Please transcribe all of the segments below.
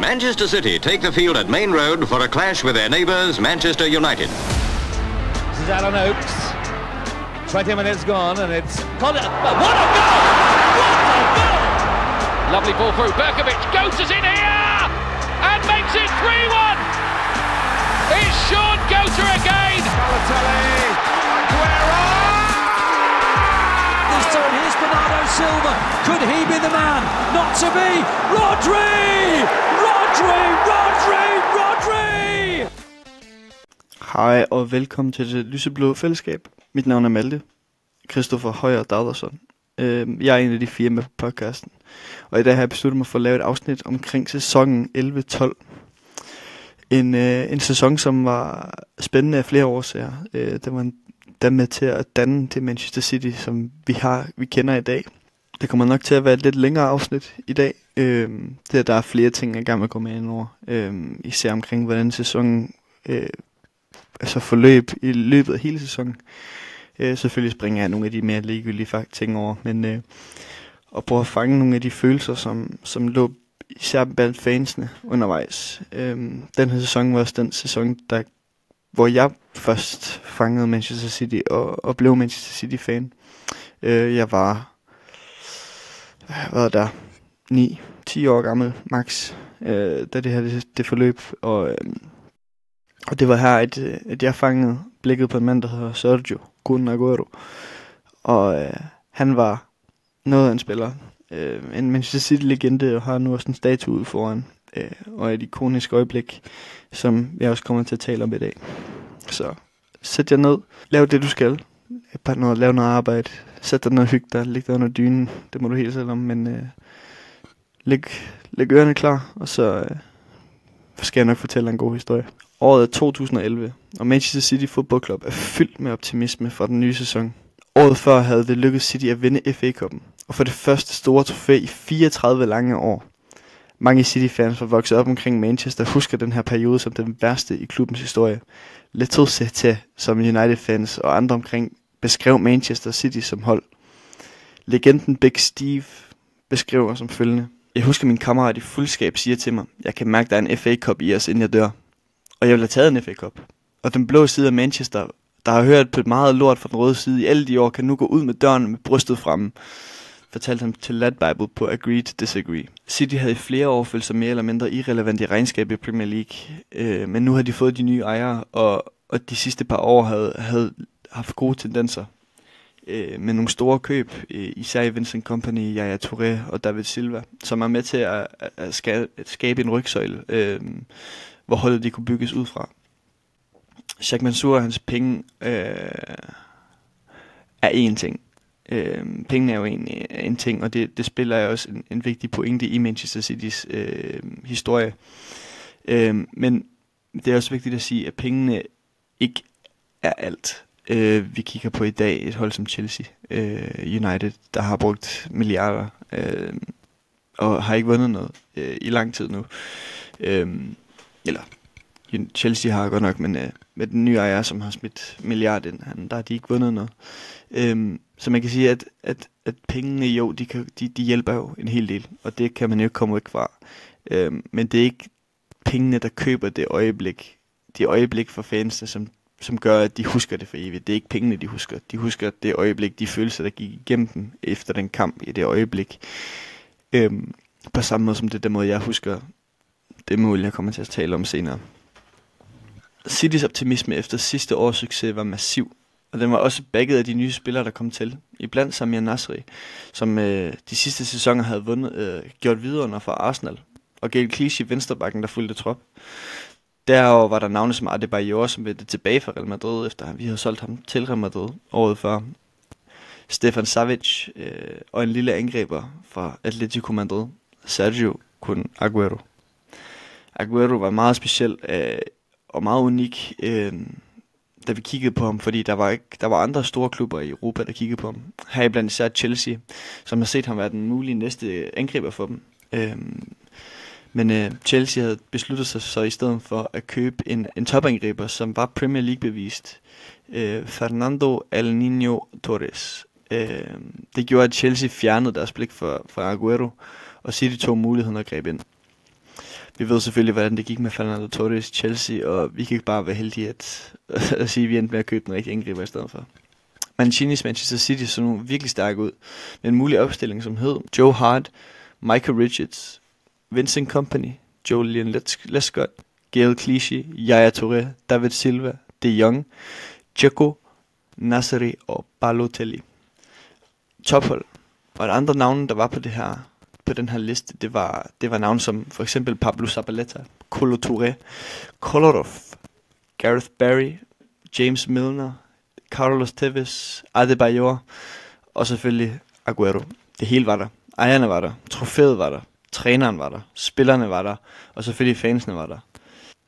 Manchester City take the field at Main Road for a clash with their neighbours, Manchester United. This is Alan Oakes. 20 minutes gone and it's... What a goal! What a goal! Lovely ball through. Berkovic goes in here and makes it 3-1. It's Sean Goater again. Balotelli. Aguero! This time here's Bernardo Silva. Could he be the man? Not to be. Rodri! Rodri! Rodri! Rodri! Hej og velkommen til det lyseblå fællesskab. Mit navn er Malte. Christoffer Højer Dagdersson. Øhm, jeg er en af de fire med på podcasten. Og i dag har jeg besluttet mig for at lave et afsnit omkring sæsonen 11-12. En, øh, en sæson, som var spændende af flere årsager. Øh, den var der med til at danne det Manchester City, som vi har vi kender i dag. Det kommer nok til at være et lidt længere afsnit i dag. Øh, det, der er flere ting, jeg gerne vil gå med ind over. Øh, især omkring, hvordan sæsonen øh, altså forløb i løbet af hele sæsonen. Øh, selvfølgelig springer jeg nogle af de mere ligegyldige fakt- ting over, men øh, at prøve at fange nogle af de følelser, som, som lå især blandt fansene undervejs. Øhm, den her sæson var også den sæson, der, hvor jeg først fangede Manchester City og, og blev Manchester City-fan. Øh, jeg var, hvad var der, 9-10 år gammel, max, øh, da det her det, det forløb, og... Øh, og det var her, at, øh, at jeg fangede blikket på en mand, der hedder Sergio Kun Aguero. Og øh, han var noget af en spiller. Øh, en Manchester City-legende og har nu også en statue ude foran. Øh, og et ikonisk øjeblik, som jeg også kommer til at tale om i dag. Så sæt jer ned. Lav det, du skal. Bare noget, lav noget arbejde. Sæt dig ned og hygge dig. Læg dig under dynen. Det må du helt selv om. Men øh, læg, læg ørerne klar, og så øh, skal jeg nok fortælle en god historie. Året er 2011, og Manchester City Football Club er fyldt med optimisme fra den nye sæson. Året før havde det lykkedes City at vinde FA-koppen, og for det første store trofæ i 34 lange år. Mange City-fans var vokset op omkring Manchester husker den her periode som den værste i klubbens historie. Lidt til, som United-fans og andre omkring beskrev Manchester City som hold. Legenden Big Steve beskriver som følgende. Jeg husker min kammerat i fuldskab siger til mig, jeg kan mærke, der er en FA Cup i os, inden jeg dør og jeg vil have taget en FA Cup. Og den blå side af Manchester, der har hørt på et meget lort fra den røde side i alle de år, kan nu gå ud med døren med brystet fremme, fortalte han til Lad Bible på Agree to Disagree. City havde i flere år følt sig mere eller mindre irrelevant i regnskabet i Premier League, øh, men nu har de fået de nye ejere, og, og de sidste par år havde, havde haft gode tendenser øh, med nogle store køb, øh, især i Vincent Company, Yaya Touré og David Silva, som er med til at, at, skabe, at skabe en rygsøjle, øh, hvor holdet de kunne bygges ud fra. Jacques Mansour og hans penge øh, er én ting. Øh, pengene er jo en, en ting, og det, det spiller jo også en, en vigtig pointe i Manchester Citys øh, historie. Øh, men det er også vigtigt at sige, at pengene ikke er alt. Øh, vi kigger på i dag et hold som Chelsea øh, United, der har brugt milliarder øh, og har ikke vundet noget øh, i lang tid nu. Øh, eller Chelsea har godt nok, men øh, med den nye ejer, som har smidt milliard ind, han, der har de ikke vundet noget. Øh, så man kan sige, at, at, at pengene jo, de, kan, de, de hjælper jo en hel del, og det kan man jo ikke komme væk fra. Øh, men det er ikke pengene, der køber det øjeblik, det øjeblik for fansene, som, som gør, at de husker det for evigt. Det er ikke pengene, de husker. De husker det øjeblik, de følelser, der gik igennem dem efter den kamp i det øjeblik. Øhm, på samme måde som det der måde, jeg husker det mål, jeg kommer til at tale om senere. Citys optimisme efter sidste års succes var massiv, og den var også bagget af de nye spillere, der kom til. Iblandt Samir Nasri, som øh, de sidste sæsoner havde vundet, øh, gjort videre under for Arsenal, og Gael Clichy, venstrebakken, der fulgte trop. Derover var der navne som Adebayor, som vendte tilbage fra Real Madrid, efter vi havde solgt ham til Real Madrid året før. Stefan Savic øh, og en lille angriber fra Atletico Madrid, Sergio Kun Aguero. Aguero var meget speciel øh, og meget unik, øh, da vi kiggede på ham, fordi der var, ikke, der var andre store klubber i Europa, der kiggede på ham. Her blandt især Chelsea, som har set ham være den mulige næste angriber for dem. Øh, men øh, Chelsea havde besluttet sig så i stedet for at købe en, en topangriber, som var Premier League-bevist. Øh, Fernando El Niño Torres. Øh, det gjorde, at Chelsea fjernede deres blik for, for Aguero, og City tog muligheden at gribe ind. vi ved selvfølgelig, hvordan det gik med Fernando Torres i Chelsea, og vi kan ikke bare være heldige at, at sige, at vi endte med at købe den rigtige angriber i stedet for. Mancini's Manchester City så nu virkelig stærk ud, med en mulig opstilling, som hed Joe Hart, Michael Richards, Vincent Company, Julian Lescott, Gail Clichy, Yaya Touré, David Silva, De Jong, Dzeko, Nasseri og Balotelli. Tophold. Og et andre navne, der var på det her på den her liste, det var, det var navne som for eksempel Pablo Zabaleta, Colo Touré, Kolarov, Gareth Barry, James Milner, Carlos Tevez, Adebayor og selvfølgelig Aguero. Det hele var der. Ejerne var der. Trofæet var der. Træneren var der. Spillerne var der. Og selvfølgelig fansene var der.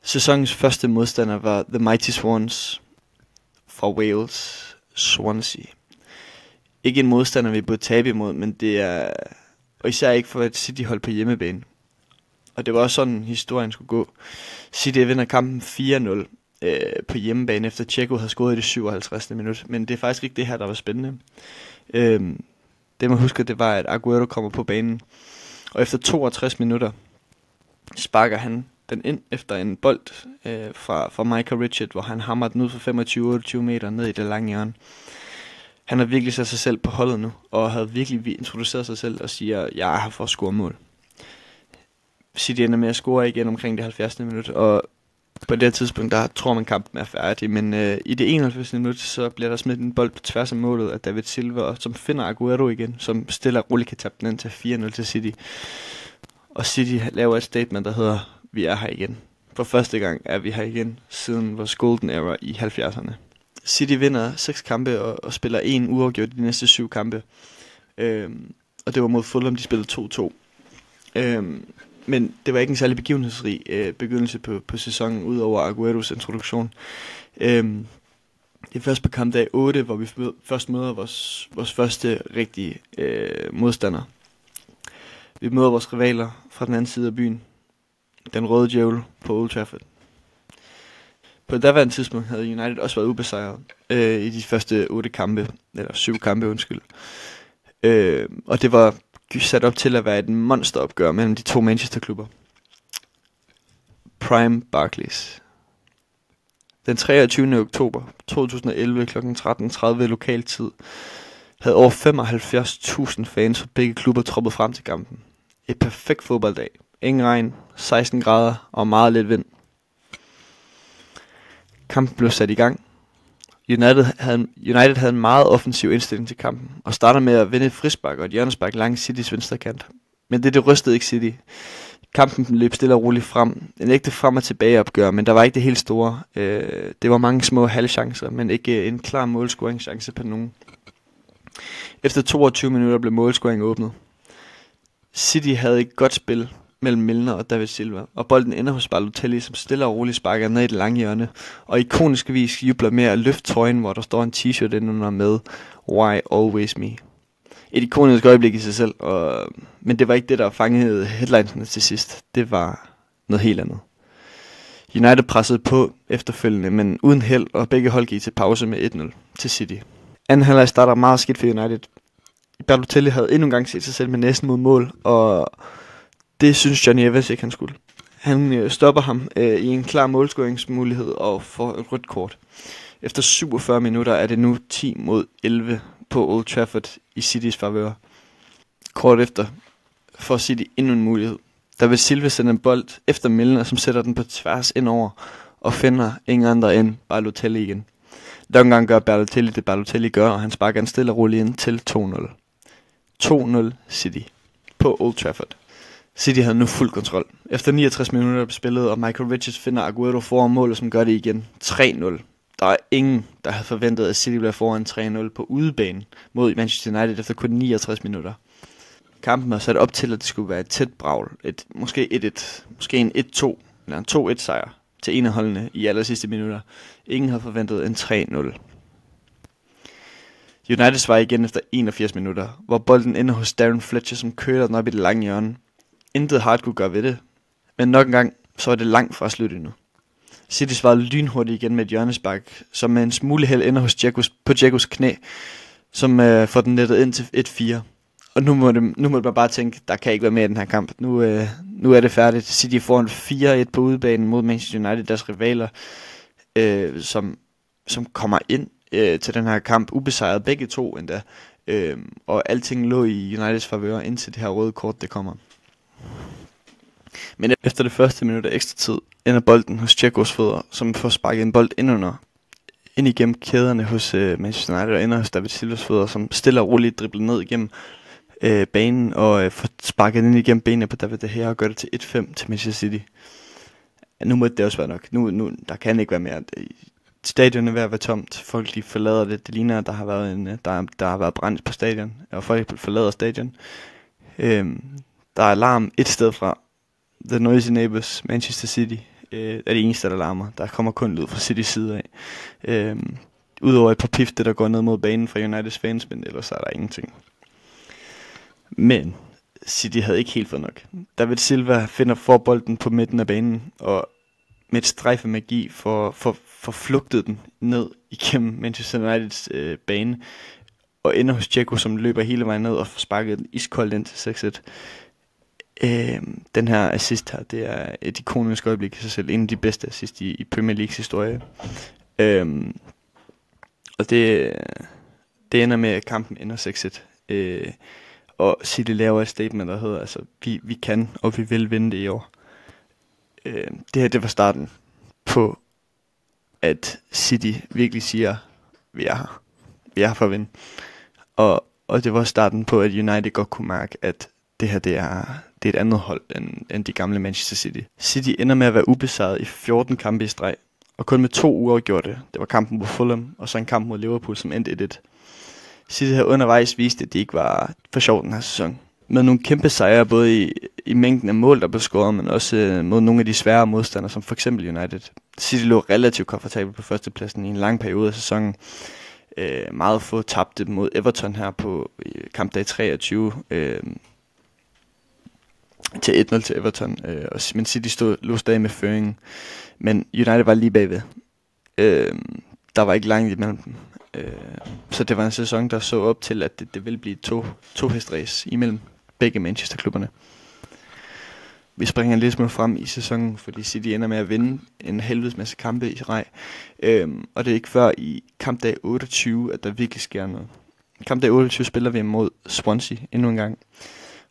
Sæsonens første modstander var The Mighty Swans fra Wales, Swansea. Ikke en modstander, vi burde tabe imod, men det er... Og især ikke for at City-hold på hjemmebane. Og det var også sådan, historien skulle gå. City vinder kampen 4-0 øh, på hjemmebane, efter Tjekko havde scoret i det 57. minut. Men det er faktisk ikke det her, der var spændende. Øh, det man husker, det var, at Aguero kommer på banen. Og efter 62 minutter sparker han den ind efter en bold øh, fra, fra Michael Richard, hvor han hammer den ud for 25-28 meter ned i det lange hjørne. Han har virkelig sat sig selv på holdet nu, og havde virkelig introduceret sig selv og siger, jeg er her for at score mål. City ender med at score igen omkring det 70. minut, og på det her tidspunkt, der tror man kampen er færdig, men øh, i det 91. minut, så bliver der smidt en bold på tværs af målet af David Silva, som finder Aguero igen, som stiller roligt katten ind til 4-0 til City. Og City laver et statement, der hedder, vi er her igen. For første gang er vi her igen, siden vores golden era i 70'erne. City vinder seks kampe og, og spiller en uafgjort de næste syv kampe. Øhm, og det var mod Fulham, de spillede 2-2. Øhm, men det var ikke en særlig begivenhedsrig øh, begyndelse på, på sæsonen, udover Agueros introduktion. Øhm, det er først på kampdag 8, hvor vi først møder vores, vores første rigtige øh, modstander. Vi møder vores rivaler fra den anden side af byen. Den røde djævel på Old Trafford. På daværende tidspunkt havde United også været ubesejret øh, i de første otte kampe, eller syv kampe, undskyld. Øh, og det var sat op til at være et monsteropgør mellem de to Manchester-klubber. Prime Barclays. Den 23. oktober 2011 kl. 13.30 lokal tid havde over 75.000 fans fra begge klubber troppet frem til kampen. Et perfekt fodbolddag. Ingen regn, 16 grader og meget lidt vind. Kampen blev sat i gang. United havde, United havde en meget offensiv indstilling til kampen, og starter med at vinde et frispark og et hjørnespark langs Citys venstre kant. Men det, det rystede ikke City. Kampen løb stille og roligt frem. En ægte frem- og tilbage opgør, men der var ikke det helt store. Øh, det var mange små halvchancer, men ikke øh, en klar målscoringschance på nogen. Efter 22 minutter blev målscoringen åbnet. City havde et godt spil, mellem Milner og David Silva, og bolden ender hos Balotelli, som stille og roligt sparker ned i det lange hjørne, og ikonisk vis jubler med at løfte trøjen, hvor der står en t-shirt indenunder med Why Always Me. Et ikonisk øjeblik i sig selv, og, men det var ikke det, der fangede headlinesene til sidst. Det var noget helt andet. United pressede på efterfølgende, men uden held, og begge hold gik til pause med 1-0 til City. Anden halvleg starter meget skidt for United. Balotelli havde endnu en gang set sig selv med næsten mod mål, og det synes Johnny Evans ikke, han skulle. Han øh, stopper ham øh, i en klar målscoringsmulighed og får et rødt kort. Efter 47 minutter er det nu 10 mod 11 på Old Trafford i Citys favør. Kort efter får City endnu en mulighed. Der vil Silva sende en bold efter Milner, som sætter den på tværs ind over og finder ingen andre end Balotelli igen. Den gør Balotelli det Balotelli gør, og han sparker en stille og rolig ind til 2-0. 2-0 City på Old Trafford. City havde nu fuld kontrol. Efter 69 minutter på spillet, og Michael Richards finder Aguero foran målet, som gør det igen 3-0. Der er ingen, der havde forventet, at City bliver foran 3-0 på udebane mod Manchester United efter kun 69 minutter. Kampen var sat op til, at det skulle være et tæt bragl. Et, måske 1-1, måske en 1-2, eller en 2-1 sejr til en af holdene i aller sidste minutter. Ingen havde forventet en 3-0. United svarer igen efter 81 minutter, hvor bolden ender hos Darren Fletcher, som kører den op i det lange hjørne. Intet hard kunne gøre ved det. Men nok en gang, så er det langt fra slut endnu. City svarede lynhurtigt igen med et hjørnespark, som med en smule held ender hos Jekos, på Jekos knæ, som øh, får den nettet ind til 1-4. Og nu må, det, nu må man bare tænke, der kan ikke være mere i den her kamp. Nu, øh, nu er det færdigt. City får en 4-1 på udebanen mod Manchester United, deres rivaler, øh, som, som kommer ind øh, til den her kamp ubesejret begge to endda. Øh, og alting lå i Uniteds favør indtil det her røde kort det kommer. Men efter det første minut af ekstra tid ender bolden hos Tjekos fødder, som får sparket en bold ind under ind igennem kæderne hos øh, Manchester United og ender hos David Silvas fødder, som stille og roligt dribler ned igennem øh, banen og øh, får sparket ind igennem benene på David De Gea og gør det til 1-5 til Manchester City. Nu må det også være nok. Nu, nu, der kan ikke være mere. Stadion er ved at være tomt. Folk de forlader det. Det ligner, at der har været, en, øh, der, der har været brændt på stadion, og folk forlader stadion. Øhm, der er alarm et sted fra. The Noisy Neighbors, Manchester City, øh, er det eneste, der larmer. Der kommer kun lyd fra Citys side af. Øh, Udover et par pifte, der går ned mod banen fra Uniteds fans, men ellers er der ingenting. Men City havde ikke helt fået nok. David Silva finder forbolden på midten af banen, og med et strejf af magi for, for, for flugtet den ned igennem Manchester Uniteds øh, bane, og ender hos Dzeko, som løber hele vejen ned og får sparket den iskoldt ind til 6-1. Øh, den her assist her, det er et ikonisk øjeblik i sig selv. En af de bedste assist i, i Premier Leagues historie. Øh, og det, det ender med, at kampen ender 6-1. Øh, og City laver et statement, der hedder, altså, vi, vi kan, og vi vil vinde det i år. Øh, det her, det var starten på, at City virkelig siger, vi er her. Vi er her for at vinde. Og, og det var starten på, at United godt kunne mærke, at det her, det er, det er et andet hold end, end de gamle Manchester City. City ender med at være ubesejret i 14 kampe i streg, og kun med to uger gjorde det. Det var kampen mod Fulham, og så en kamp mod Liverpool, som endte 1-1. City havde undervejs vist, at de ikke var for sjov den her sæson. Med nogle kæmpe sejre, både i, i mængden af mål, der blev scoret, men også øh, mod nogle af de svære modstandere, som for eksempel United. City lå relativt komfortabelt på førstepladsen i en lang periode af sæsonen. Øh, meget få tabte mod Everton her på kampdag 23. Øh, til 1-0 til Everton. Øh, og, men City stod, lå stadig med føringen. Men United var lige bagved. Øh, der var ikke langt imellem dem. Øh, så det var en sæson, der så op til, at det, det ville blive to, to hestræs imellem begge Manchester-klubberne. Vi springer lidt smule frem i sæsonen, fordi City ender med at vinde en helvedes masse kampe i rej. Øhm, og det er ikke før i kampdag 28, at der virkelig sker noget. Kampdag 28 spiller vi mod Swansea endnu en gang.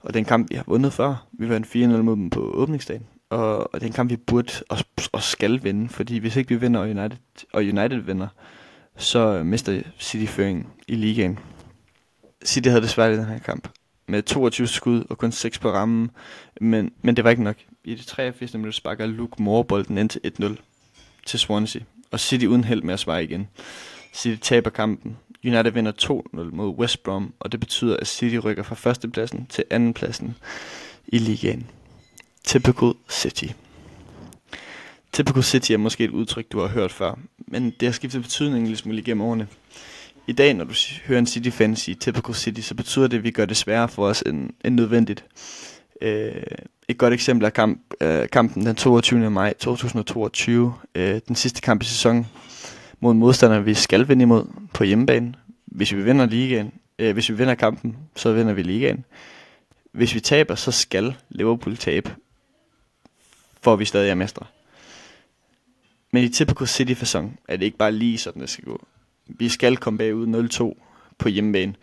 Og den kamp, vi har vundet før. Vi vandt 4-0 mod dem på åbningsdagen. Og, og det er en kamp, vi burde og, og skal vinde. Fordi hvis ikke vi vinder, og United, og United vinder, så mister City føringen i ligaen. City havde det svært i den her kamp. Med 22 skud og kun 6 på rammen. Men, men det var ikke nok. I det 83. minut sparker Luke Moore bolden ind til 1-0 til Swansea. Og City uden held med at svare igen. City taber kampen. United vinder 2-0 mod West Brom, og det betyder, at City rykker fra førstepladsen til andenpladsen i ligaen. Typical City. Typical City er måske et udtryk, du har hørt før, men det har skiftet betydning lidt smule igennem årene. I dag, når du hører en City-fan sige Typical City, så betyder det, at vi gør det sværere for os end, end nødvendigt. Øh, et godt eksempel er kamp, øh, kampen den 22. maj 2022, øh, den sidste kamp i sæsonen mod en modstander, vi skal vinde imod på hjemmebane. Hvis vi vinder ligaen, øh, hvis vi vinder kampen, så vinder vi ligaen. Hvis vi taber, så skal Liverpool tabe, for vi stadig er mestre. Men i typical City-fasong er det ikke bare lige sådan, det skal gå. Vi skal komme bagud 0-2 på hjemmebane,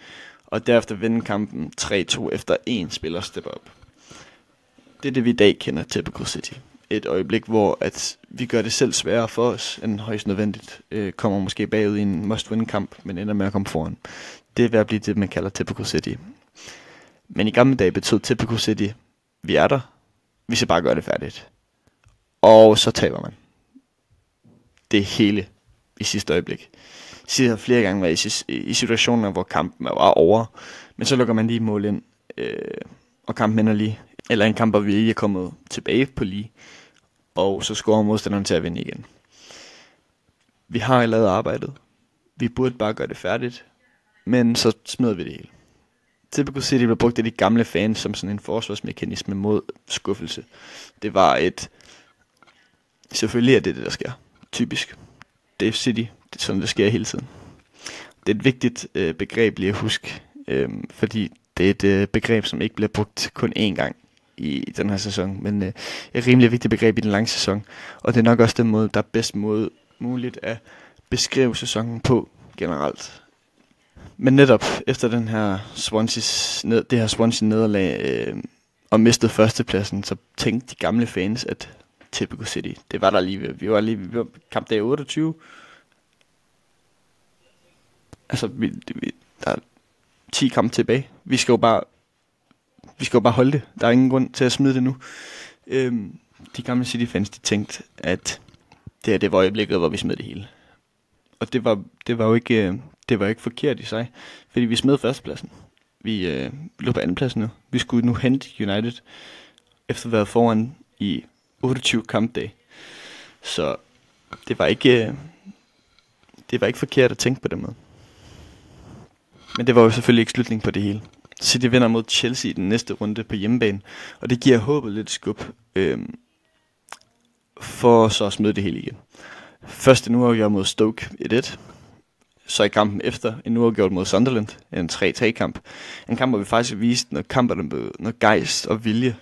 og derefter vinde kampen 3-2 efter en spiller step up. Det er det, vi i dag kender Typical City et øjeblik, hvor at vi gør det selv sværere for os, end højst nødvendigt. Øh, kommer måske bagud i en must-win-kamp, men ender med at komme foran. Det er ved at blive det, man kalder Typical City. Men i gamle dage betød Typical City, vi er der, vi skal bare gøre det færdigt. Og så taber man. Det hele i sidste øjeblik. Sidder flere gange været i, i situationer, hvor kampen var over, men så lukker man lige mål ind, øh, og kampen ender lige. Eller en kamp, hvor vi ikke er kommet tilbage på lige og så scorer modstanderen til at vinde igen. Vi har lavet arbejdet. Vi burde bare gøre det færdigt, men så smider vi det hele. Typical City blev brugt af de gamle fans som sådan en forsvarsmekanisme mod skuffelse. Det var et... Selvfølgelig er det det, der sker. Typisk. Det er City. Det er sådan, det sker hele tiden. Det er et vigtigt øh, begreb lige at huske, øh, fordi det er et øh, begreb, som ikke bliver brugt kun én gang i den her sæson, men øh, et rimelig vigtigt begreb i den lange sæson. Og det er nok også den måde, der er bedst måde muligt at beskrive sæsonen på generelt. Men netop efter den her Swansea, ned, det her Swansea nederlag øh, og mistede førstepladsen, så tænkte de gamle fans, at Typical City, det var der lige, vi var lige, vi var kampdag 28. Altså, vi, vi, der er 10 kampe tilbage. Vi skal jo bare, vi skal jo bare holde det. Der er ingen grund til at smide det nu. Øhm, de gamle City-fans, de tænkte, at det her, det var øjeblikket, hvor vi smed det hele. Og det var, det var jo ikke, øh, det var ikke forkert i sig, fordi vi smed førstepladsen. Vi øh, lå på andenpladsen nu. Vi skulle nu hente United, efter at have været foran i 28 kampdage. Så det var ikke, øh, det var ikke forkert at tænke på den måde. Men det var jo selvfølgelig ikke slutningen på det hele. City vinder mod Chelsea i den næste runde på hjemmebane, og det giver håbet lidt skub øh, for så at smide det hele igen. Først en uafgjort mod Stoke 1-1. Så i kampen efter en uafgjort mod Sunderland, en 3-3-kamp. En kamp, hvor vi faktisk viste noget kamperne med noget gejst og vilje.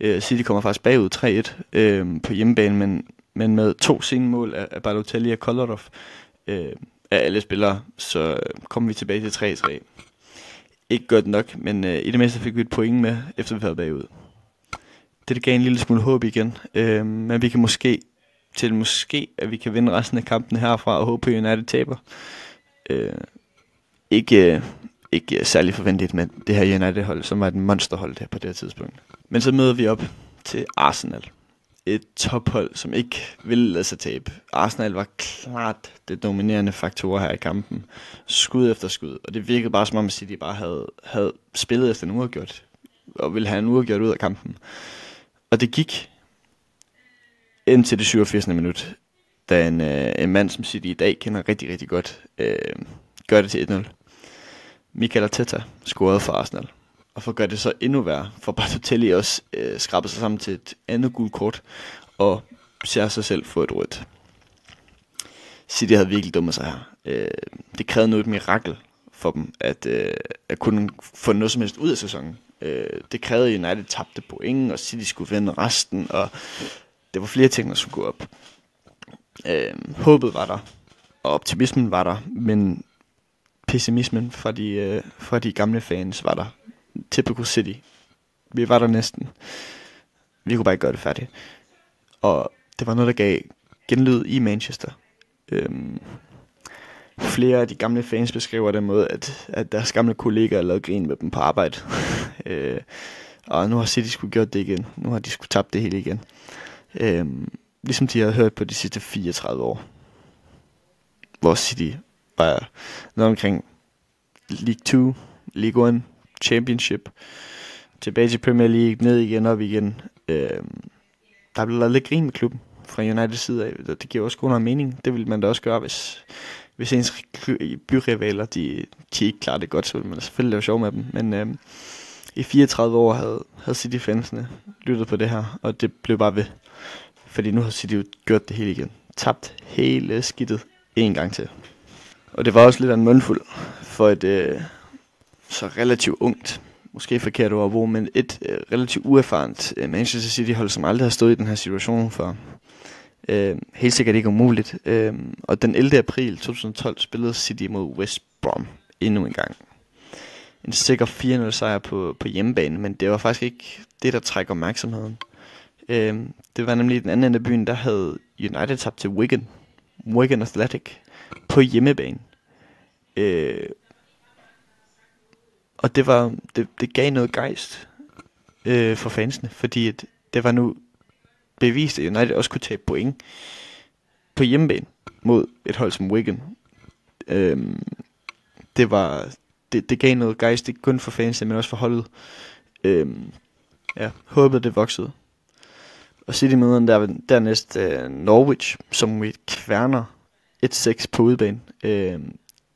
Øh, City kommer faktisk bagud 3-1 øh, på hjemmebane, men, men med to sene mål af, af Balotelli og Kolarov øh, af alle spillere, så øh, kommer vi tilbage til 3-3. Ikke godt nok, men øh, i det mindste fik vi et point med, efter vi var bagud. Det gav en lille smule håb igen, øh, men vi kan måske til måske, at vi kan vinde resten af kampen herfra og håbe på, at United taber. Øh, ikke, øh, ikke særlig forventeligt med det her United-hold, som var et monsterhold der på det her tidspunkt. Men så møder vi op til Arsenal. Et tophold, som ikke ville lade sig tabe. Arsenal var klart det dominerende faktor her i kampen. Skud efter skud. Og det virkede bare som om City bare havde, havde spillet efter en uafgjort. Og ville have en uafgjort ud af kampen. Og det gik indtil det 87. minut, da en, øh, en mand, som City i dag kender rigtig, rigtig godt, øh, gør det til 1-0. Michael Arteta scorede for Arsenal. Og for at gøre det så endnu værre, for Balotelli også øh, skraber sig sammen til et andet gult kort, og ser sig selv få et rødt. City havde virkelig dummet sig her. Øh, det krævede nu et mirakel for dem, at, øh, at kunne få noget som helst ud af sæsonen. Øh, det krævede, at United tabte point, og City skulle vinde resten, og det var flere ting, der skulle gå op. Øh, håbet var der, og optimismen var der, men pessimismen fra de, øh, fra de gamle fans var der. Typical City. Vi var der næsten. Vi kunne bare ikke gøre det færdigt. Og det var noget, der gav genlyd i Manchester. Øhm, flere af de gamle fans beskriver den måde, at, at deres gamle kollegaer lavede grin med dem på arbejde. øh, og nu har City skulle gjort det igen. Nu har de skulle tabt det hele igen. Øhm, ligesom de har hørt på de sidste 34 år. Hvor City var noget omkring League 2, League 1, Championship, tilbage til Premier League, ned igen, op igen. Øh, der blev lavet lidt grin med klubben fra United side af. Det giver også god noget mening. Det ville man da også gøre, hvis, hvis ens byrivaler, de, de ikke klarer det godt, så ville man selvfølgelig lave sjov med dem. Men øh, i 34 år havde, havde City-fansene lyttet på det her, og det blev bare ved. Fordi nu har City jo gjort det hele igen. Tabt hele skidtet en gang til. Og det var også lidt af en mundfuld for et øh, så relativt ungt, måske forkert ord at bruge, men et øh, relativt uerfarent øh, Manchester City-hold, som aldrig har stået i den her situation for øh, helt sikkert ikke umuligt. Øh, og den 11. april 2012 spillede City mod West Brom endnu en gang. En sikker 4-0 sejr på, på hjemmebane, men det var faktisk ikke det, der trækker opmærksomheden. Øh, det var nemlig den anden ende af byen, der havde United tabt til Wigan. Wigan Athletic på hjemmebane. Øh, og det var det, det gav noget gejst øh, for fansene, fordi at det var nu bevist, at United også kunne tage point på hjemmebane mod et hold som Wigan. Øhm, det var det, det gav noget gejst, ikke kun for fansene, men også for holdet. Øhm, ja, håbet det voksede. Og City møder der, dernæst øh, Norwich, som vi kværner 1-6 på udebane. Uh,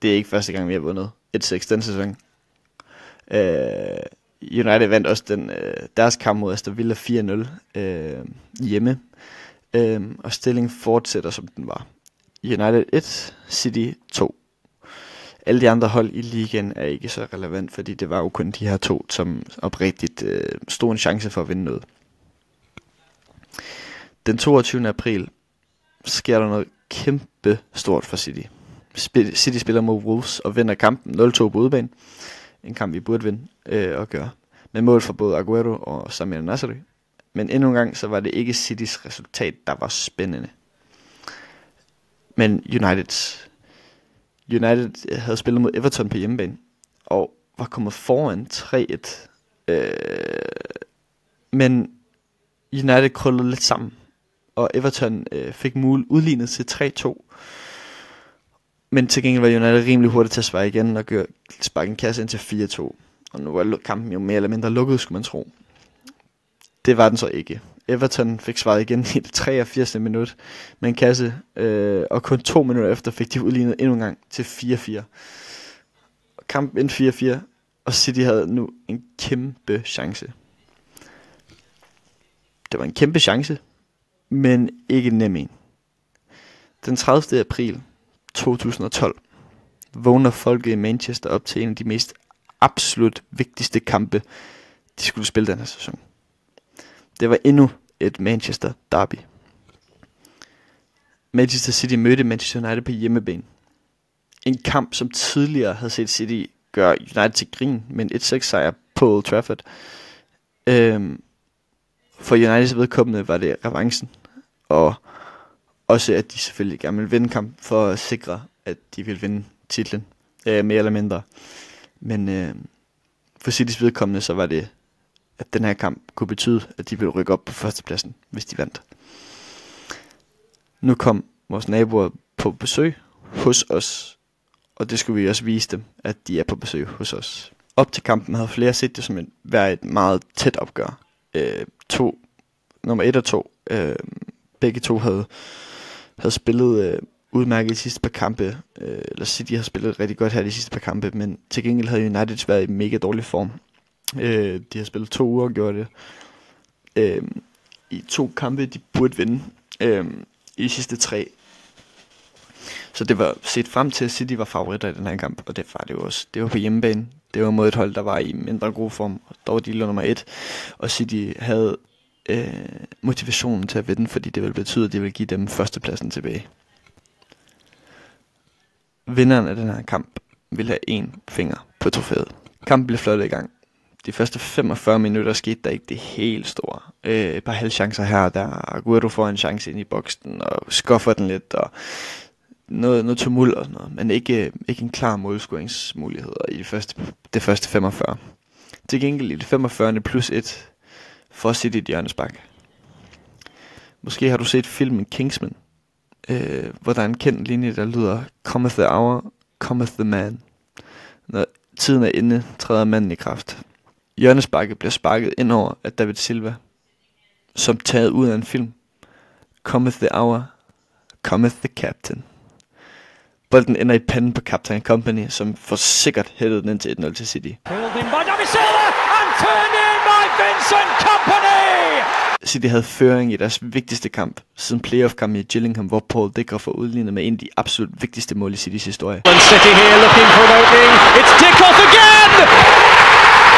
det er ikke første gang, vi har vundet 1-6 den sæson. Øh, United vandt også den, øh, deres kamp mod Aston Villa 4-0 øh, hjemme. Øh, og stillingen fortsætter, som den var. United 1, City 2. alle de andre hold i ligaen er ikke så relevant, fordi det var jo kun de her to, som oprigtigt øh, stod en chance for at vinde noget. Den 22. april sker der noget kæmpe stort for City. City spiller mod Wolves og vinder kampen 0-2 på udebane. En kamp, vi burde vinde øh, og gøre. Med mål for både Aguero og Samir Nasri. Men endnu en gang, så var det ikke Citys resultat, der var spændende. Men United, United øh, havde spillet mod Everton på hjemmebane. Og var kommet foran 3-1. Øh, men United krøllede lidt sammen. Og Everton øh, fik mul udlignet til 3-2. Men til gengæld var United rimelig hurtigt til at svare igen og gøre, sparke en kasse ind til 4-2. Og nu var kampen jo mere eller mindre lukket, skulle man tro. Det var den så ikke. Everton fik svaret igen i det 83. minut med en kasse, øh, og kun to minutter efter fik de udlignet endnu en gang til 4-4. Kampen endte 4-4, og City havde nu en kæmpe chance. Det var en kæmpe chance, men ikke nem en. Den 30. april 2012 vågner folket i Manchester op til en af de mest absolut vigtigste kampe, de skulle spille den her sæson. Det var endnu et Manchester derby. Manchester City mødte Manchester United på hjemmebane. En kamp, som tidligere havde set City gøre United til grin med en 1-6 sejr på Old Trafford. Øhm, for Uniteds vedkommende var det revancen, og også at de selvfølgelig gerne vil vinde kampen for at sikre, at de vil vinde titlen, øh, mere eller mindre. Men øh, for Citys vedkommende, så var det, at den her kamp kunne betyde, at de ville rykke op på førstepladsen, hvis de vandt. Nu kom vores naboer på besøg hos os, og det skulle vi også vise dem, at de er på besøg hos os. Op til kampen havde flere set det som et, være et meget tæt opgør. Øh, to, nummer et og to, øh, begge to havde, havde spillet øh, udmærket de sidste par kampe. Øh, eller City har spillet rigtig godt her de sidste par kampe, men til gengæld havde United været i mega dårlig form. Øh, de har spillet to uger og gjort det. Øh, I to kampe, de burde vinde. Øh, I de sidste tre. Så det var set frem til, at City var favoritter i den her kamp, og det var det jo også. Det var på hjemmebane. Det var mod et hold, der var i mindre god form. Dog de nummer et. Og City havde øh, motivationen til at vinde, fordi det vil betyde, at det vil give dem førstepladsen tilbage. Vinderen af den her kamp vil have en finger på trofæet. Kampen blev flot i gang. De første 45 minutter skete der ikke det helt store. Øh, et par halvchancer her der. Aguero får en chance ind i boksen og skuffer den lidt. Og noget, noget tumult og sådan noget. Men ikke, øh, ikke en klar målscoringsmulighed i det første, det første 45. Til gengæld i det 45. plus 1 for City i hjørnespark. Måske har du set filmen Kingsman øh, hvor der er en kendt linje, der lyder Cometh the hour, cometh the man. Når tiden er inde, træder manden i kraft. Hjørnesparket bliver sparket ind over af David Silva, som taget ud af en film. Cometh the hour, cometh the captain. Bolden ender i panden på Captain Company, som for sikkert hættede den ind til 1-0 til City. David Silva Vincent Company! City havde føring i deres vigtigste kamp siden playoff-kampen i Gillingham, hvor Paul Dicker får udlignet med en af de absolut vigtigste mål i Citys historie. City here looking for an opening. It's Dickoff again!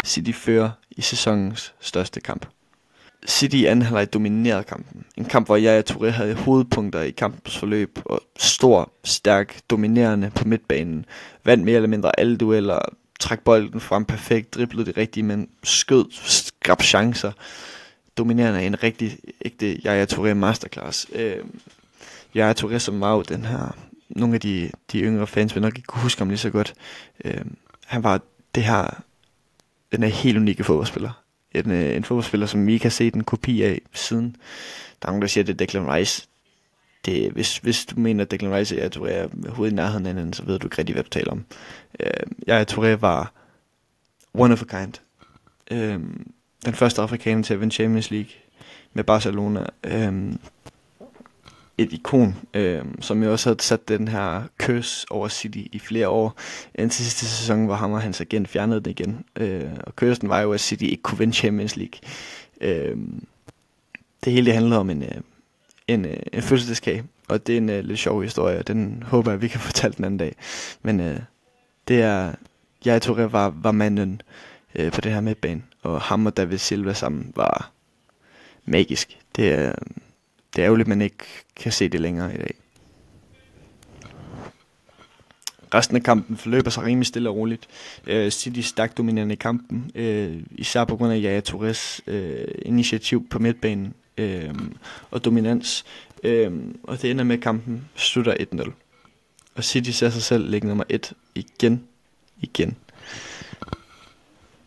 City fører i sæsonens største kamp. City i anden halvleg dominerede kampen. En kamp, hvor jeg og Touré havde hovedpunkter i kampens forløb, og stor, stærk, dominerende på midtbanen. Vandt mere eller mindre alle dueller, trak bolden frem perfekt, driblede det rigtige, men skød, skab chancer dominerende en rigtig ægte Jaja Touré masterclass. Øh, Jaja Touré, som var jo den her, nogle af de, de yngre fans vil nok ikke kunne huske ham lige så godt. Øh, han var det her, den er helt unikke fodboldspiller. En, øh, en fodboldspiller, som vi ikke har set en kopi af siden. Der er nogen, der siger, at det er Declan Rice. Det, hvis, hvis du mener, at Declan Rice og Touré er hovedet i nærheden af hinanden, så ved du ikke rigtig, hvad du taler om. Øh, Yaya Touré var one of a kind. Øh, den første afrikaner til at vinde Champions League med Barcelona. Øh, et ikon, øh, som jo også havde sat den her køs over City i flere år. Indtil sidste sæson, hvor ham og hans agent fjernede det igen. Øh, og køsen var jo, at City ikke kunne vinde Champions League. Øh, det hele det handlede om en, øh, en, øh, en fødselsdagskage, og det er en øh, lidt sjov historie, og den håber jeg, vi kan fortælle den anden dag. Men øh, Det er, jeg tror, jeg var, var manden øh, på det her midtbane, og ham og David Silva sammen var magisk. Det er, det er ærgerligt, at man ikke kan se det længere i dag. Resten af kampen forløber sig rimelig stille og roligt. Øh, City stak dominerende i kampen, øh, især på grund af Yaya Torres øh, initiativ på midtbanen øh, og dominans. Øh, og det ender med, at kampen slutter 1-0. Og City ser sig selv ligge nummer 1 igen. Igen.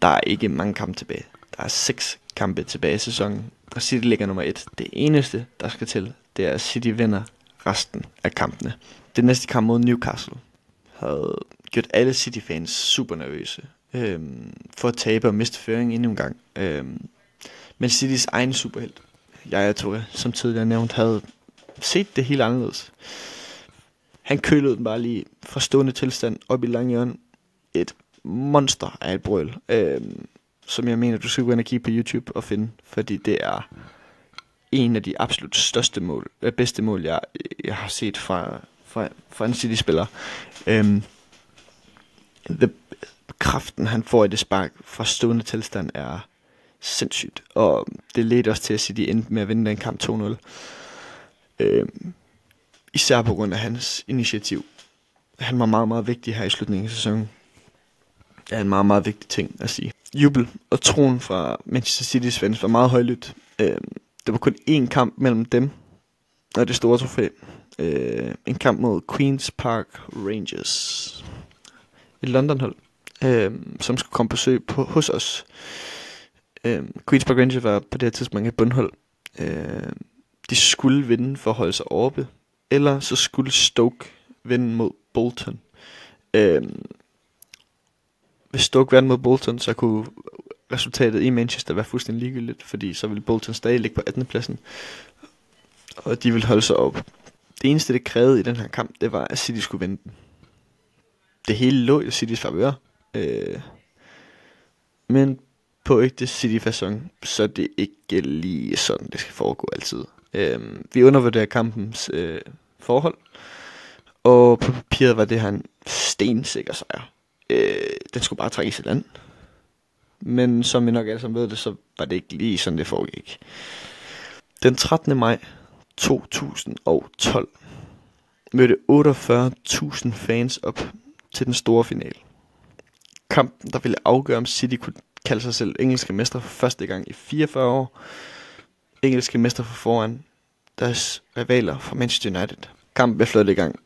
Der er ikke mange kampe tilbage. Der er seks kampe tilbage i sæsonen, og City ligger nummer 1. Det eneste, der skal til, det er, at City vinder resten af kampene. Det næste kamp mod Newcastle havde gjort alle City-fans super nervøse øhm, for at tabe og miste føring endnu en gang. Øhm, men Citys egen superhelt, jeg tror, som tidligere nævnt, havde set det helt anderledes. Han kølede den bare lige fra stående tilstand op i langhjørn. Et monster af et brøl, øh, som jeg mener, du skal gå ind og kigge på YouTube og finde, fordi det er en af de absolut største mål, øh, bedste mål, jeg, jeg har set fra, fra, fra en City-spiller. Øh, the, kraften, han får i det spark fra stående tilstand, er sindssygt. Og det ledte også til, at City endte med at vinde den kamp 2-0. Øh, især på grund af hans initiativ. Han var meget, meget vigtig her i slutningen af sæsonen. Det er en meget, meget vigtig ting at sige. Jubel og troen fra Manchester City's fans var meget højlydt. Øh, det var kun én kamp mellem dem og det store trofæ. Øh, en kamp mod Queen's Park Rangers. Et London-hold, øh, som skulle komme på besøg på, hos os. Øh, Queen's Park Rangers var på det her tidspunkt et bundhold. Øh, de skulle vinde for at holde sig oppe. Eller så skulle Stoke vinde mod Bolton. Øh, hvis Stoke vandt mod Bolton, så kunne resultatet i Manchester være fuldstændig ligegyldigt, fordi så ville Bolton stadig ligge på 18. pladsen, og de ville holde sig op. Det eneste, det krævede i den her kamp, det var, at City skulle vinde den. Det hele lå i Citys favør. Øh, men på ægte City-fasong, så det er ikke lige sådan, det skal foregå altid. Øh, vi undervurderer kampens øh, forhold, og på papiret var det her en stensikker sejr. Øh, den skulle bare trækkes i land. Men som vi nok alle sammen ved det, så var det ikke lige sådan, det foregik. Den 13. maj 2012 mødte 48.000 fans op til den store final. Kampen, der ville afgøre, om City kunne kaldte sig selv engelske mester for første gang i 44 år. Engelske mester for foran deres rivaler fra Manchester United. Kampen blev flot i gang.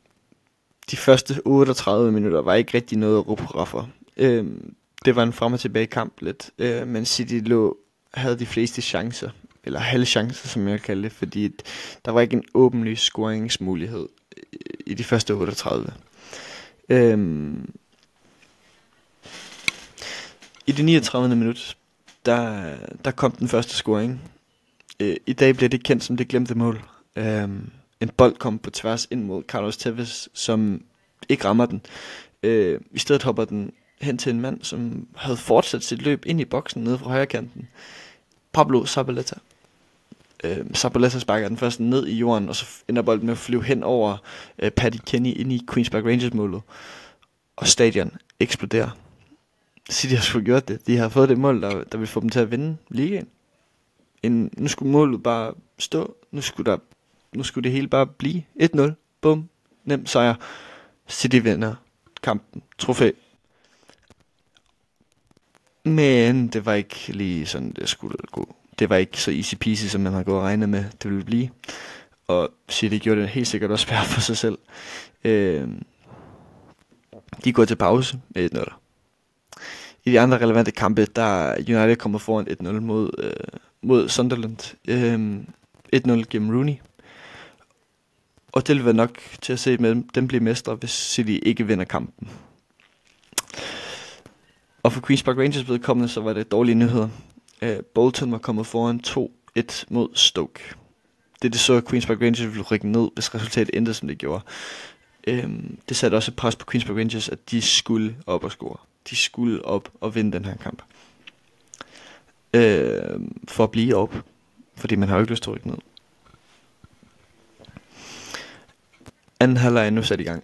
De første 38 minutter var ikke rigtig noget at råbe for. Øhm, det var en frem og tilbage kamp lidt, øh, men City lå, havde de fleste chancer, eller halve chancer, som jeg kalder det, fordi der var ikke en åbenlys scoringsmulighed i de første 38. Øhm, i det 39. minut, der, der kom den første scoring. Øh, I dag bliver det kendt som det glemte mål. Øhm, en bold kom på tværs ind mod Carlos Tevez, som ikke rammer den. Øh, I stedet hopper den hen til en mand, som havde fortsat sit løb ind i boksen nede fra højre kanten. Pablo Zabaleta. Øh, Zabaleta sparker den først ned i jorden, og så ender bolden med at flyve hen over øh, Paddy Kenny ind i Queens Park Rangers målet. Og stadion eksploderer. City har sgu gjort det. De har fået det mål, der, der vil få dem til at vinde ligaen. En, nu skulle målet bare stå. Nu skulle, der, nu skulle det hele bare blive 1-0. Bum. Nem sejr. City vinder kampen. Trofæ. Men det var ikke lige sådan, det skulle gå. Det var ikke så easy peasy, som man har gået og regnet med, det ville blive. Og City gjorde det helt sikkert også værd for sig selv. Øh, de går til pause med 1-0. I de andre relevante kampe, der United kommer foran 1-0 mod, øh, mod Sunderland. Øh, 1-0 gennem Rooney. Og det vil være nok til at se med dem blive mestre, hvis City ikke vinder kampen. Og for Queen's Park Rangers vedkommende, så var det dårlige nyheder. Øh, Bolton var kommet foran 2-1 mod Stoke. Det det så, at Queen's Park Rangers ville rykke ned, hvis resultatet endte, som det gjorde. Um, det satte også et pres på Queen's Park Rangers, at de skulle op og score. De skulle op og vinde den her kamp. Øh, for at blive op. Fordi man har jo ikke lyst til at rykke ned. Anden halvleg er nu sat i gang.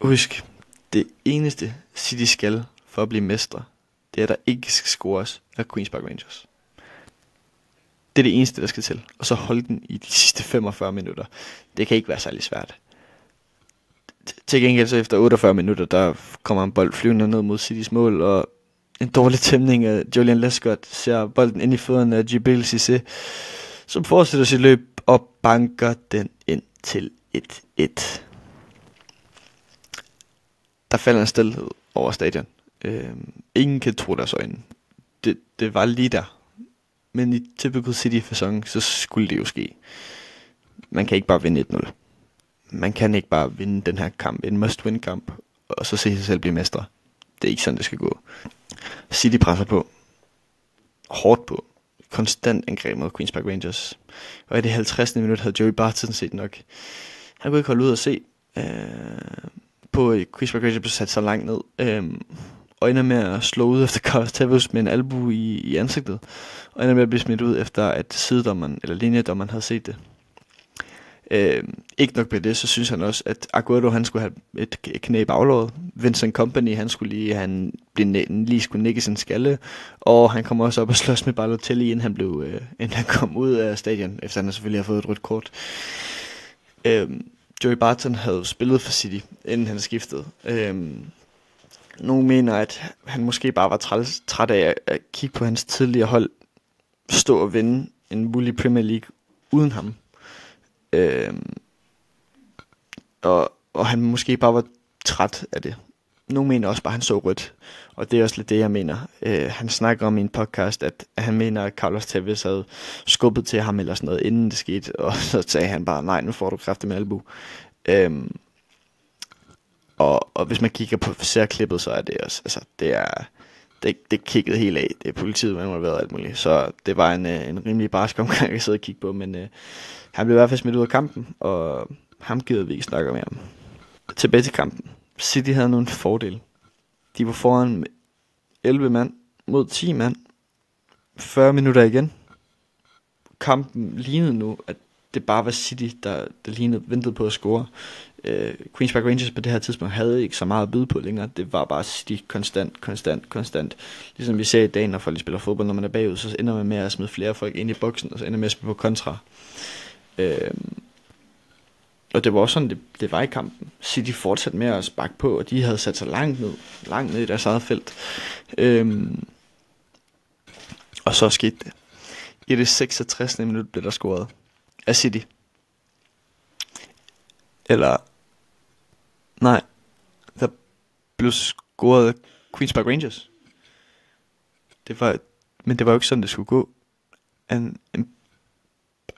Husk, Det eneste City skal for at blive mestre, det er, at der ikke skal scores af Queen's Park Rangers. Det er det eneste, der skal til. Og så holde den i de sidste 45 minutter. Det kan ikke være særlig svært. Til gengæld så efter 48 minutter, der kommer en bold flyvende ned mod Citys mål, og en dårlig tæmning af Julian Lescott ser bolden ind i fødderne af Jibril Cissé, som fortsætter sit løb og banker den ind til 1-1. Der falder en stillhed over stadion. Øh, ingen kan tro deres øjne. Det, det var lige der. Men i typical City-fasong, så skulle det jo ske. Man kan ikke bare vinde 1-0. Man kan ikke bare vinde den her kamp, en must-win kamp, og så se sig selv blive mestre. Det er ikke sådan, det skal gå. City presser på. Hårdt på. Konstant angreb mod Queen's Park Rangers. Og i det 50. minut havde Joey Barton set nok. Han kunne ikke holde ud og se øh, på, Queen's Park Rangers blev sat så langt ned. Øh, og ender med at slå ud efter Carlos Tevez med en albu i, i ansigtet. Og ender med at blive smidt ud efter, at sidedommeren, eller linjedommeren havde set det. Øh, ikke nok med det, så synes han også, at Aguero han skulle have et knæ i baglåret. Vincent Company han skulle lige, han blev, lige skulle nikke sin skalle. Og han kom også op og slås med Balotelli, inden han, blev, øh, inden han kom ud af stadion, efter han selvfølgelig har fået et rødt kort. Øh, Joey Barton havde spillet for City, inden han skiftede. Øh, nogle mener, at han måske bare var træt, træt af at kigge på hans tidligere hold stå og vinde en mulig Premier League uden ham. Øh, og, og han måske bare var træt af det. Nogle mener også bare, at han så rødt. Og det er også lidt det, jeg mener. Øh, han snakker om i en podcast, at han mener, at Carlos Tevez havde skubbet til ham eller sådan noget, inden det skete. Og så sagde han bare, nej, nu får du kræfter med albu. Øh, og, og hvis man kigger på ser klippet, så er det også, altså, det er, det, det kiggede helt af. Det er politiet, man har været alt muligt. Så det var en, øh, en rimelig barsk omgang at sidde og kigge på, men øh, han blev i hvert fald smidt ud af kampen, og ham gider vi ikke snakke mere om. Tilbage til kampen. City havde nogle fordele. De var foran med 11 mand mod 10 mand. 40 minutter igen. Kampen lignede nu, at det bare var City, der, der lignede, ventede på at score øh, Queen's Park Rangers på det her tidspunkt havde ikke så meget at byde på længere. Det var bare City konstant, konstant, konstant. Ligesom vi ser i dag, når folk spiller fodbold, når man er bagud, så ender man med at smide flere folk ind i boksen, og så ender man med at spille på kontra. Øh, og det var også sådan, det, det var i kampen. City fortsatte med at sparke på, og de havde sat sig langt ned, langt ned i deres eget felt. Uh, og så skete det. I det 66. minut blev der scoret af City. Eller, nej, der blev scoret Queen's Park Rangers. Det var, men det var jo ikke sådan, det skulle gå. En, en,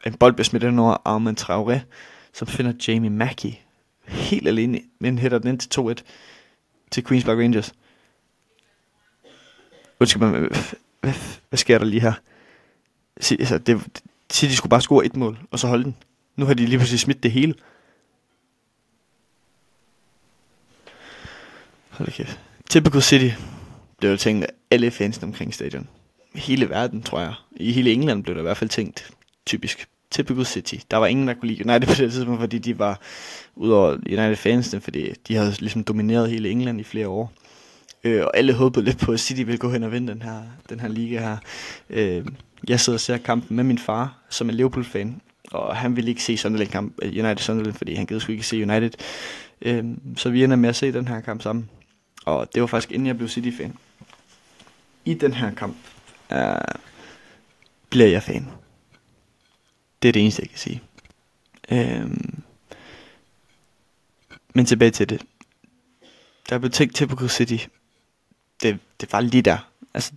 en bold blev smidt ind over Armand Traoré, som finder Jamie Mackey helt alene, men hætter den ind til 2-1 til Queen's Park Rangers. Undskyld mig, hvad, øh, hvad, hvad sker der lige her? Altså, det, City skulle bare score et mål, og så holde den. Nu har de lige pludselig smidt det hele. Hold kæft. Typical City blev jo tænkt af alle fans omkring stadion. Hele verden, tror jeg. I hele England blev der i hvert fald tænkt typisk. Typical City. Der var ingen, der kunne lide United på det tidspunkt, fordi de var, udover United fans, fordi de havde ligesom domineret hele England i flere år. Øh, og alle håbede lidt på, at City ville gå hen og vinde den her, den her liga her. Øh, jeg sidder og ser kampen med min far, som er Liverpool-fan, og han ville ikke se Sunderland kamp, United Sunderland, fordi han gider sgu ikke se United. Øh, så vi ender med at se den her kamp sammen. Og det var faktisk inden jeg blev City-fan. I den her kamp øh, bliver jeg fan. Det er det eneste, jeg kan sige. Øhm, men tilbage til det. Der blev tænkt på City. Det, det var lige der. Altså,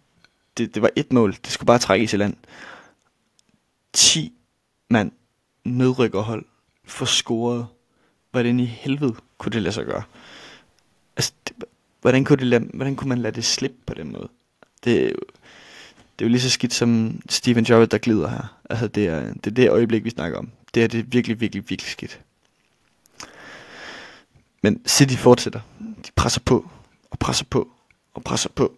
det, det var et mål. Det skulle bare trække i land. 10 mand nedrykkerhold for scoret. Hvordan i helvede kunne det lade sig gøre? Hvordan, kunne det lade, hvordan kunne man lade det slippe på den måde? Det, det er jo lige så skidt som Steven Gerrard, der glider her. Altså, det er, det er det øjeblik, vi snakker om. Det er det virkelig, virkelig, virkelig skidt. Men City fortsætter. De presser på, og presser på, og presser på.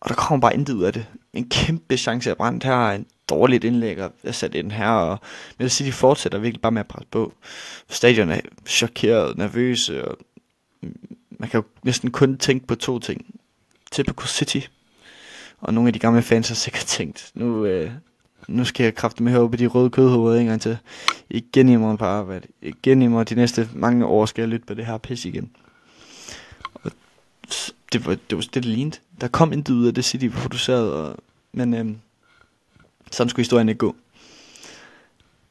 Og der kommer bare intet ud af det. En kæmpe chance er brændt her, en dårligt indlæg, og jeg satte ind her, og Men City fortsætter virkelig bare med at presse på. Stadion er chokeret, nervøse, og man kan jo næsten kun tænke på to ting. Typical City. Og nogle af de gamle fans har sikkert tænkt, nu, øh, nu skal jeg kræfte med på de røde kødhoveder en gang til. Igen i morgen på arbejde. Igen i morgen de næste mange år skal jeg lytte på det her pis igen. Og det var det, var det, det lignede. Der kom intet ud af det City produceret, og, men øh, sådan skulle historien ikke gå.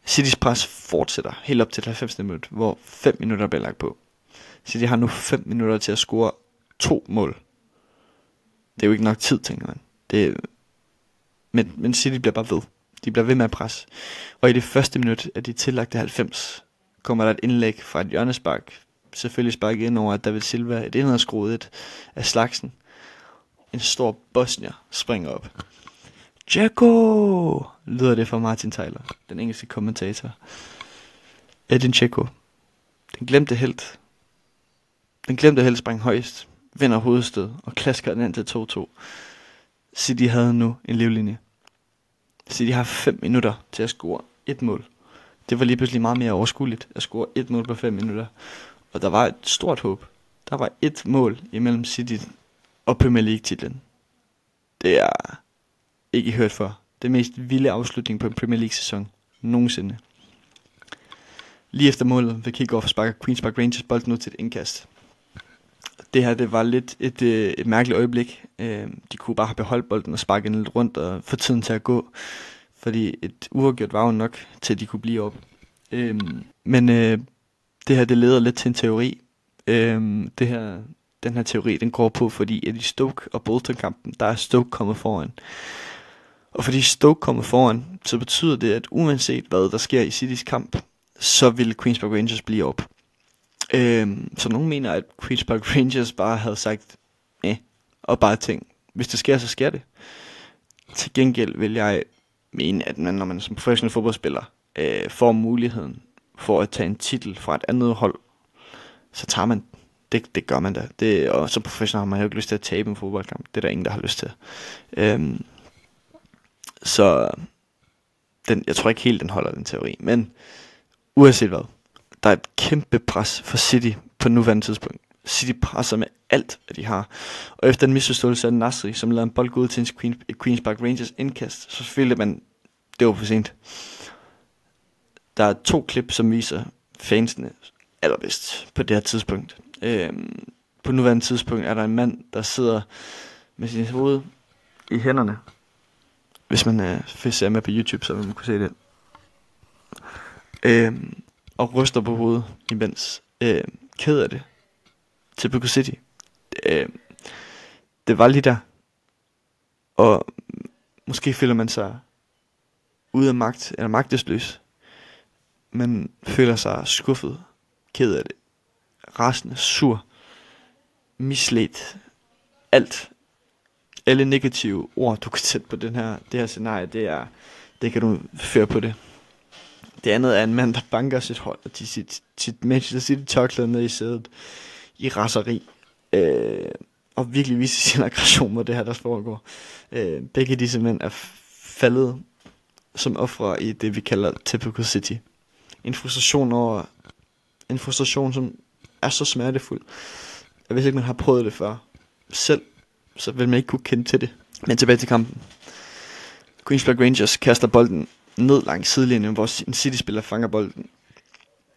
Citys pres fortsætter helt op til 90. minut, hvor 5 minutter bliver lagt på. City har nu 5 minutter til at score to mål. Det er jo ikke nok tid, tænker man. Det, men, men City bliver bare ved. De bliver ved med at presse. Og i det første minut af de tillagte 90, kommer der et indlæg fra et hjørnespark. Selvfølgelig sparket ind over David Silva, et indadskruet et af slagsen. En stor bosnier springer op. Jacko! lyder det fra Martin Tyler, den engelske kommentator. Edin Dzeko. Den glemte helt. Den glemte helt sprang højst, vinder hovedstød og klasker den ind til 2-2. City havde nu en livlinje. City har 5 minutter til at score et mål. Det var lige pludselig meget mere overskueligt at score et mål på 5 minutter. Og der var et stort håb. Der var et mål imellem City og Premier League-titlen. Det er ikke hørt for. Det mest vilde afslutning på en Premier League-sæson nogensinde. Lige efter målet ved kick-off sparker Queen's Park Rangers bolden ud til et indkast. Det her det var lidt et, øh, et mærkeligt øjeblik. Øh, de kunne bare have beholdt bolden og sparket den lidt rundt og få tiden til at gå. Fordi et uafgjort var jo nok til, at de kunne blive op. Øh, men øh, det her det leder lidt til en teori. Øh, det her, den her teori den går på, fordi at i Stoke og Bolton-kampen, der er Stoke kommet foran. Og fordi Stoke kommer foran, så betyder det, at uanset hvad der sker i Citys kamp, så vil Queen's Park Rangers blive op. Øhm, så nogen mener, at Queen's Park Rangers bare havde sagt, eh, og bare tænkt, hvis det sker, så sker det. Til gengæld vil jeg mene, at man, når man som professionel fodboldspiller øh, får muligheden for at tage en titel fra et andet hold, så tager man det, det gør man da. Det, og som professionel har man jo ikke lyst til at tabe en fodboldkamp. Det er der ingen, der har lyst til. Øhm, så den, jeg tror ikke helt, den holder den teori. Men uanset hvad, der er et kæmpe pres for City på nuværende tidspunkt. City presser med alt, hvad de har. Og efter en misforståelse af Nasri, som lader en bold gå ud til en Queen, Queen's Park Rangers indkast, så følte man, det var for sent. Der er to klip, som viser fansene allerbedst på det her tidspunkt. Øhm, på nuværende tidspunkt er der en mand, der sidder med sin hoved i hænderne hvis man øh, ser med på YouTube, så vil man kunne se det. Øhm, og ryster på hovedet imens. Øh, ked af det. Typical City. Øh, det var lige der. Og måske føler man sig ude af magt, eller magtesløs. Man føler sig skuffet, ked af det, rasende, sur, misledt, alt alle negative ord, du kan sætte på den her, det her scenarie, det er, det kan du føre på det. Det andet er en mand, der banker sit hold og til sit, sit Manchester City tørklæde ned i sædet i raseri. Øh, og virkelig viser sin aggression mod det her, der foregår. Øh, begge disse mænd er faldet som ofre i det, vi kalder Typical City. En frustration over, en frustration, som er så smertefuld. at hvis ikke man har prøvet det før, selv så vil man ikke kunne kende til det. Men tilbage til kampen. Queens Park Rangers kaster bolden ned langs sidelinjen, hvor en City-spiller fanger bolden.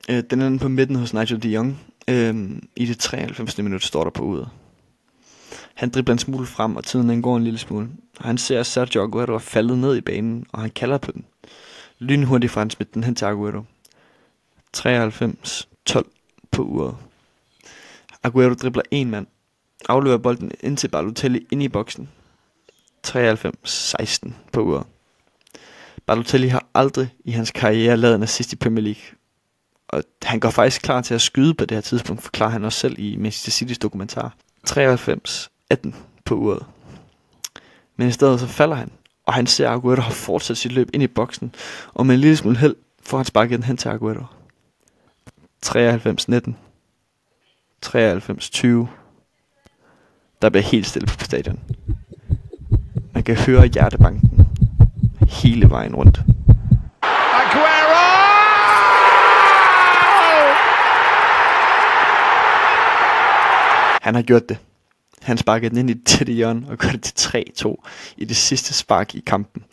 Øh, den er på midten hos Nigel de Jong. Øh, I det 93. minut står der på ude. Han dribler en smule frem, og tiden den går en lille smule. Og han ser Sergio Aguero er faldet ned i banen, og han kalder på den. Lynhurtigt fra hans den hen til Aguero. 93-12 på uret. Aguero dribler en mand, afleverer bolden ind til Balotelli ind i boksen. 93-16 på uret. Balotelli har aldrig i hans karriere lavet en assist i Premier League. Og han går faktisk klar til at skyde på det her tidspunkt, forklarer han også selv i Manchester City's dokumentar. 93-18 på uret. Men i stedet så falder han, og han ser Aguero har fortsat sit løb ind i boksen, og med en lille smule held får han sparket den hen til Aguero. 93-19. 93-20. Der bliver helt stille på stadion. Man kan høre hjertebanken hele vejen rundt. Aguero! Han har gjort det. Han sparker den ind i det tætte hjørne og gør det til 3-2 i det sidste spark i kampen.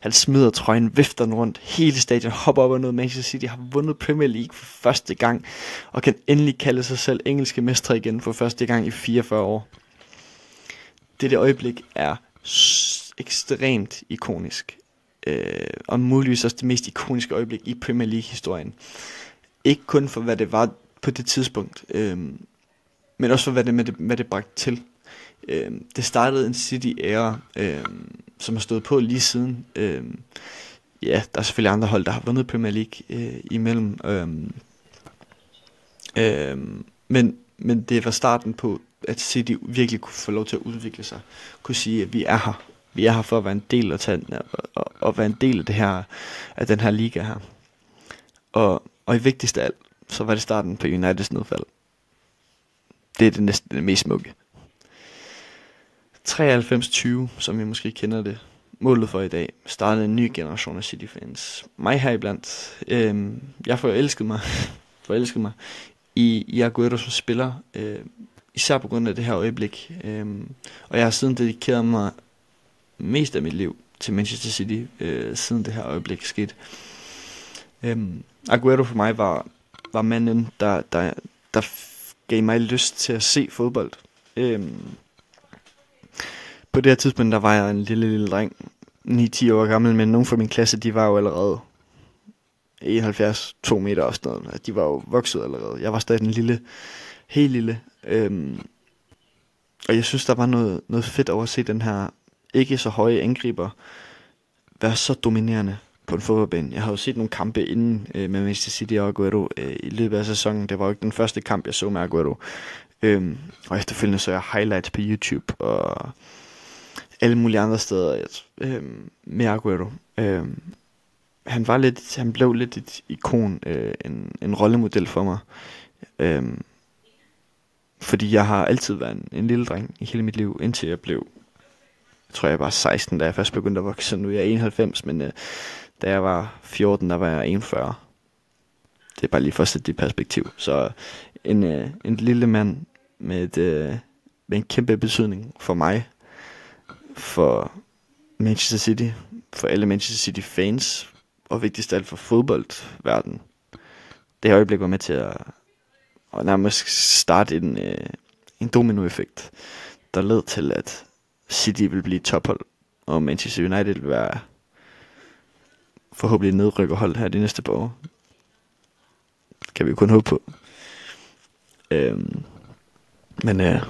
Han smider trøjen, vifter den rundt. Hele stadion hopper op og ned. Manchester City har vundet Premier League for første gang og kan endelig kalde sig selv engelske mestre igen for første gang i 44 år. Dette øjeblik er ekstremt ikonisk. Øh, og muligvis også det mest ikoniske øjeblik i Premier League-historien. Ikke kun for, hvad det var på det tidspunkt, øh, men også for, hvad det, med det, hvad det bragte til. Øh, det startede en City-æra, øh, som har stået på lige siden. Øh, ja, der er selvfølgelig andre hold, der har vundet Premier League øh, imellem. Øh, øh, men, men det var starten på, at City virkelig kunne få lov til at udvikle sig. Kunne sige, at vi er her. Vi er her for at være en del af, tage, og, og være en del af, det her, af den her liga her. Og, og i vigtigst af alt, så var det starten på Uniteds nedfald. Det er det næsten det mest smukke. 93-20, som I måske kender det, målet for i dag, startede en ny generation af City-fans. Mig her iblandt. Øhm, jeg forelskede mig, forelskede mig i, i Aguero som spiller, øh, især på grund af det her øjeblik. Øhm, og jeg har siden dedikeret mig mest af mit liv til Manchester City, øh, siden det her øjeblik skete. Øhm, Aguero for mig var, var manden, der, der, der gav mig lyst til at se fodbold. Øhm, på det her tidspunkt, der var jeg en lille, lille dreng, 9-10 år gammel, men nogle fra min klasse, de var jo allerede 71, 2 meter og sådan noget. Altså, de var jo vokset allerede. Jeg var stadig en lille, helt lille. Øhm, og jeg synes, der var noget, noget fedt over at se den her ikke så høje angriber være så dominerende på en fodboldbane. Jeg har jo set nogle kampe inden øh, med Manchester City og Aguero øh, i løbet af sæsonen. Det var jo ikke den første kamp, jeg så med Aguero. Øhm, og efterfølgende så jeg highlights på YouTube og alle mulige andre steder øh, med Aguero. Øh, han var lidt, han blev lidt et ikon, øh, en, en rollemodel for mig. Øh, fordi jeg har altid været en, en lille dreng i hele mit liv, indtil jeg blev, jeg tror jeg var 16, da jeg først begyndte at vokse. Nu er jeg 91, men øh, da jeg var 14, der var jeg 41. Det er bare lige for at sætte det i perspektiv. Så øh, en, øh, en lille mand med, et, øh, med en kæmpe betydning for mig, for Manchester City, for alle Manchester City fans, og vigtigst af alt for fodboldverdenen. Det her øjeblik var med til at, at nærmest starte en, øh, en dominoeffekt, der led til, at City vil blive tophold, og Manchester United vil være forhåbentlig nedrykkerhold her de næste par år. Det kan vi jo kun håbe på. Øhm, men øh,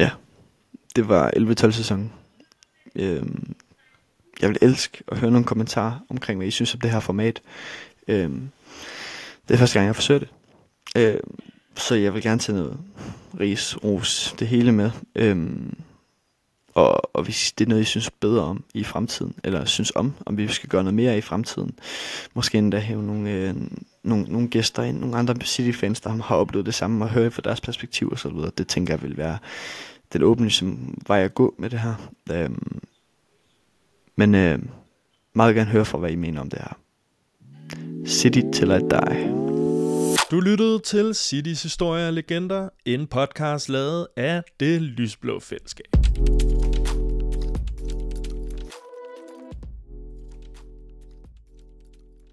ja, det var 11-12 sæsonen. Øhm, jeg vil elske at høre nogle kommentarer omkring, hvad I synes om det her format. Øhm, det er første gang, jeg forsøger det. Øhm, så jeg vil gerne tage noget ris, ros, det hele med. Øhm, og, og hvis det er noget, I synes bedre om i fremtiden, eller synes om, om vi skal gøre noget mere i fremtiden, måske endda have nogle, øh, nogle, nogle gæster ind, nogle andre City-fans, der har oplevet det samme, og høre fra deres perspektiv og så videre. Det tænker jeg vil være den åbne som vej at gå med det her. Øhm, men øh, meget gerne høre fra, hvad I mener om det her. City til at dig. Du lyttede til Citys Historie og Legender, en podcast lavet af det lysblå fællesskab.